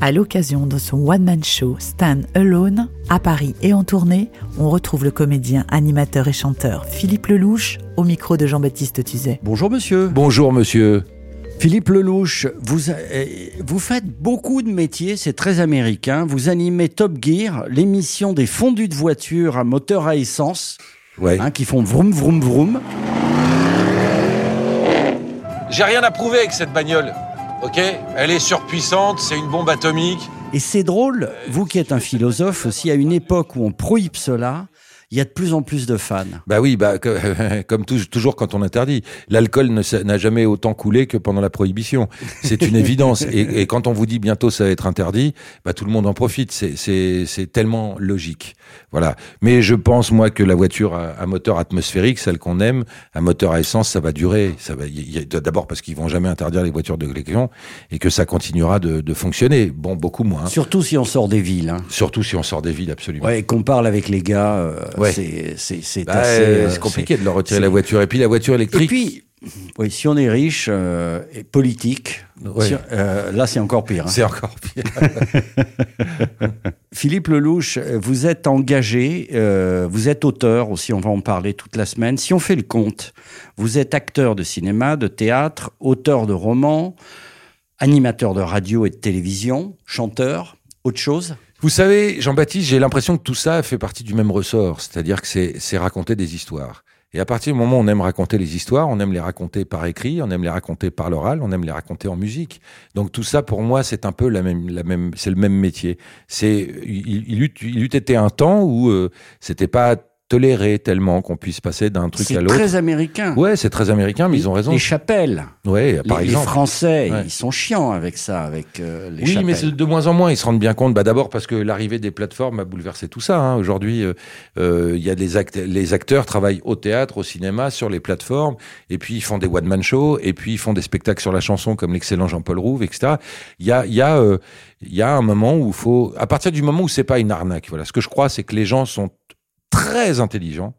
À l'occasion de son one-man show Stand Alone, à Paris et en tournée, on retrouve le comédien, animateur et chanteur Philippe Lelouch au micro de Jean-Baptiste Tuzet. Bonjour monsieur. Bonjour monsieur. Philippe Lelouch, vous, euh, vous faites beaucoup de métiers, c'est très américain. Vous animez Top Gear, l'émission des fondus de voitures à moteur à essence, Ouais. hein, qui font vroom vroom vroom. J'ai rien à prouver avec cette bagnole. Ok Elle est surpuissante, c'est une bombe atomique. Et c'est drôle, vous qui êtes un philosophe aussi, à une époque où on prohibe cela, il y a de plus en plus de fans. Bah oui, bah que- comme tou- toujours quand on interdit, l'alcool n'a jamais autant coulé que pendant la prohibition. C'est une évidence. Et, et quand on vous dit bientôt ça va être interdit, bah tout le monde en profite. C'est- tellement logique. Voilà. Mais je pense moi que la voiture à, à moteur atmosphérique, celle qu'on aime, à moteur à essence, ça va durer. Ça va. D'abord parce qu'ils vont jamais interdire les voitures de collection et que ça continuera de, de fonctionner. Bon, beaucoup moins. Surtout si on sort des villes. hein. Surtout si on sort des villes, absolument. Ouais, et qu'on parle avec les gars, euh, Ouais. C'est Bah, assez... euh, c'est compliqué de leur retirer la voiture. Et puis la voiture Et électrique. puis, oui, si on est riche euh, et politique, si- euh, là c'est encore pire. hein. C'est encore pire. Philippe Lelouch, euh, vous êtes engagé, euh, vous êtes auteur aussi, on va en parler toute la semaine. Si on fait le compte, vous êtes acteur de cinéma, de théâtre, auteur de romans, animateur de radio et de télévision, chanteur, autre chose? Vous savez, Jean-Baptiste, j'ai l'impression que tout ça fait partie du même ressort, c'est-à-dire que c'est raconter des histoires. Et à partir du moment où on aime raconter les histoires, on aime les raconter par écrit, on aime les raconter par l'oral, on aime les raconter en musique. Donc tout ça, pour moi, c'est un peu la même, la même, c'est le même métier. C'est, il, il eût, il eût été un temps où euh, c'était pas toléré tellement qu'on puisse passer d'un truc à C'est l'autre. très américain. Ouais, c'est très américain, mais ils ont raison. Les chapelles. Ouais, par les, les exemple. Français, Ouais. ils sont chiants avec ça, avec euh, les oui, chapelles. mais c'est de moins en moins. Ils se rendent bien compte. Bah, d'abord parce que l'arrivée des plateformes a bouleversé tout ça. hein. Aujourd'hui, euh, euh, il y a des act les acteurs travaillent au théâtre, au cinéma, sur les plateformes, et puis ils font des one man shows, et puis ils font des spectacles sur la chanson comme l'excellent Jean-Paul Rouve, etc. Il y a, il y a, euh, il y a un moment où il faut, à partir du moment où c'est pas une arnaque. Voilà, ce que je crois, c'est que les gens sont très intelligents.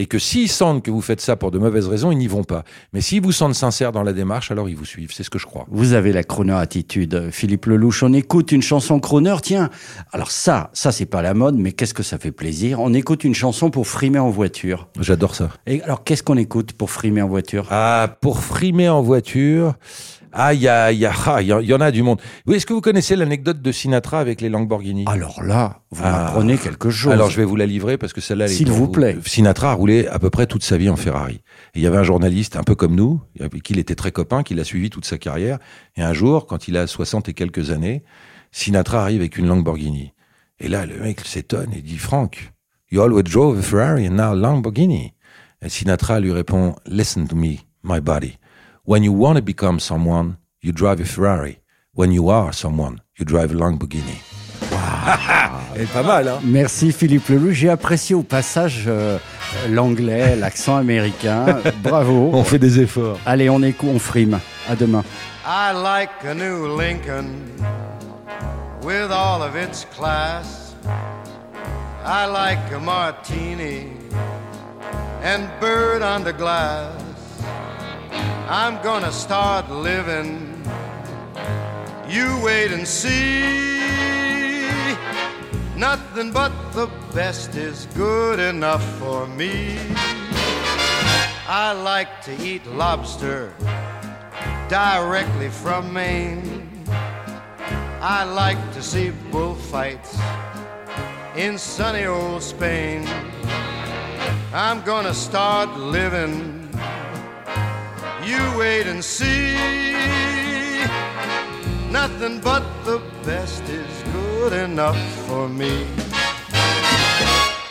Et que s'ils sentent que vous faites ça pour de mauvaises raisons, ils n'y vont pas. Mais s'ils vous sentent sincère dans la démarche, alors ils vous suivent. C'est ce que je crois. Vous avez la chrono attitude, Philippe Lelouch. On écoute une chanson chroner. Tiens, alors ça, ça c'est pas la mode, mais qu'est-ce que ça fait plaisir. On écoute une chanson pour frimer en voiture. J'adore ça. Et alors, qu'est-ce qu'on écoute pour frimer en voiture? Ah, pour frimer en voiture. Ah, il y a, y a, ah, y, a- y en a du monde. Oui, est-ce que vous connaissez l'anecdote de Sinatra avec les Lamborghini? Alors là, vous Ah. m'apprenez quelque chose. Alors, je vais vous la livrer parce que celle-là, S'il vous plaît. Sinatra a roulé à peu près toute sa vie en Ferrari. Il y avait un journaliste, un peu comme nous, qui était très copain, qui l'a suivi toute sa carrière. Et un jour, quand il a 60 et quelques années, Sinatra arrive avec une Lamborghini. Et là, le mec s'étonne et dit, Frank, you always drove a Ferrari and now Lamborghini. Et Sinatra lui répond, listen to me, my buddy. When you want to become someone, you drive a Ferrari. When you are someone, you drive a Lamborghini. Elle est pas mal, hein Merci Philippe Lelouch. J'ai apprécié au passage euh, l'anglais, l'accent américain. Bravo. On fait des efforts. Allez, on écoute, on frime. À demain. I like a new Lincoln with all of its class. I like a martini and bird on the glass. I'm gonna start living. You wait and see. Nothing but the best is good enough for me. I like to eat lobster directly from Maine. I like to see bullfights in sunny old Spain. I'm gonna start living. You wait and see. Nothing but the best is good enough for me.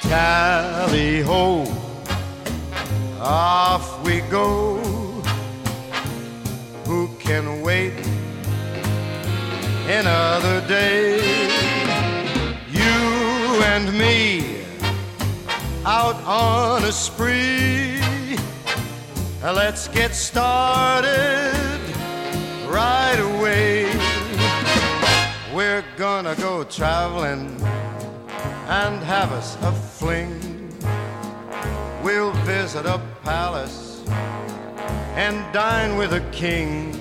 Tally ho, off we go who can wait another day. You and me out on a spree. Let's get started right away. We're gonna go traveling and have us a fling. We'll visit a palace and dine with a king.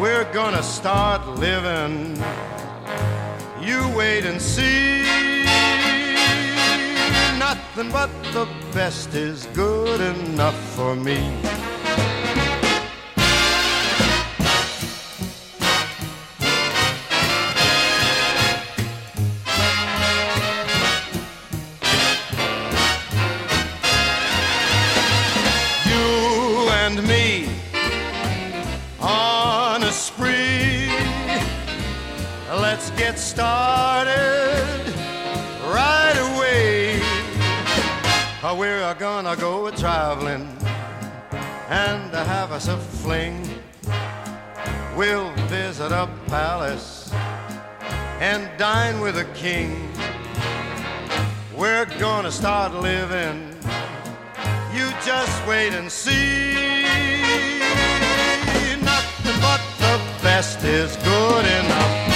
We're gonna start living. You wait and see. Nothing but the best is good enough for me. You and me on a spree. Let's get started We're gonna go a traveling and have us a fling. We'll visit a palace and dine with a king. We're gonna start living. You just wait and see. Nothing but the best is good enough.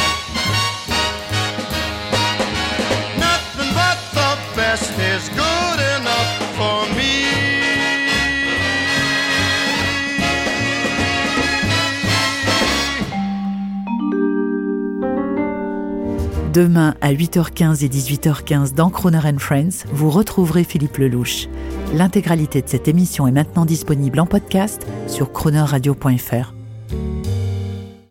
Demain à 8h15 et 18h15 dans Croner Friends, vous retrouverez Philippe Lelouch. L'intégralité de cette émission est maintenant disponible en podcast sur cronerradio.fr.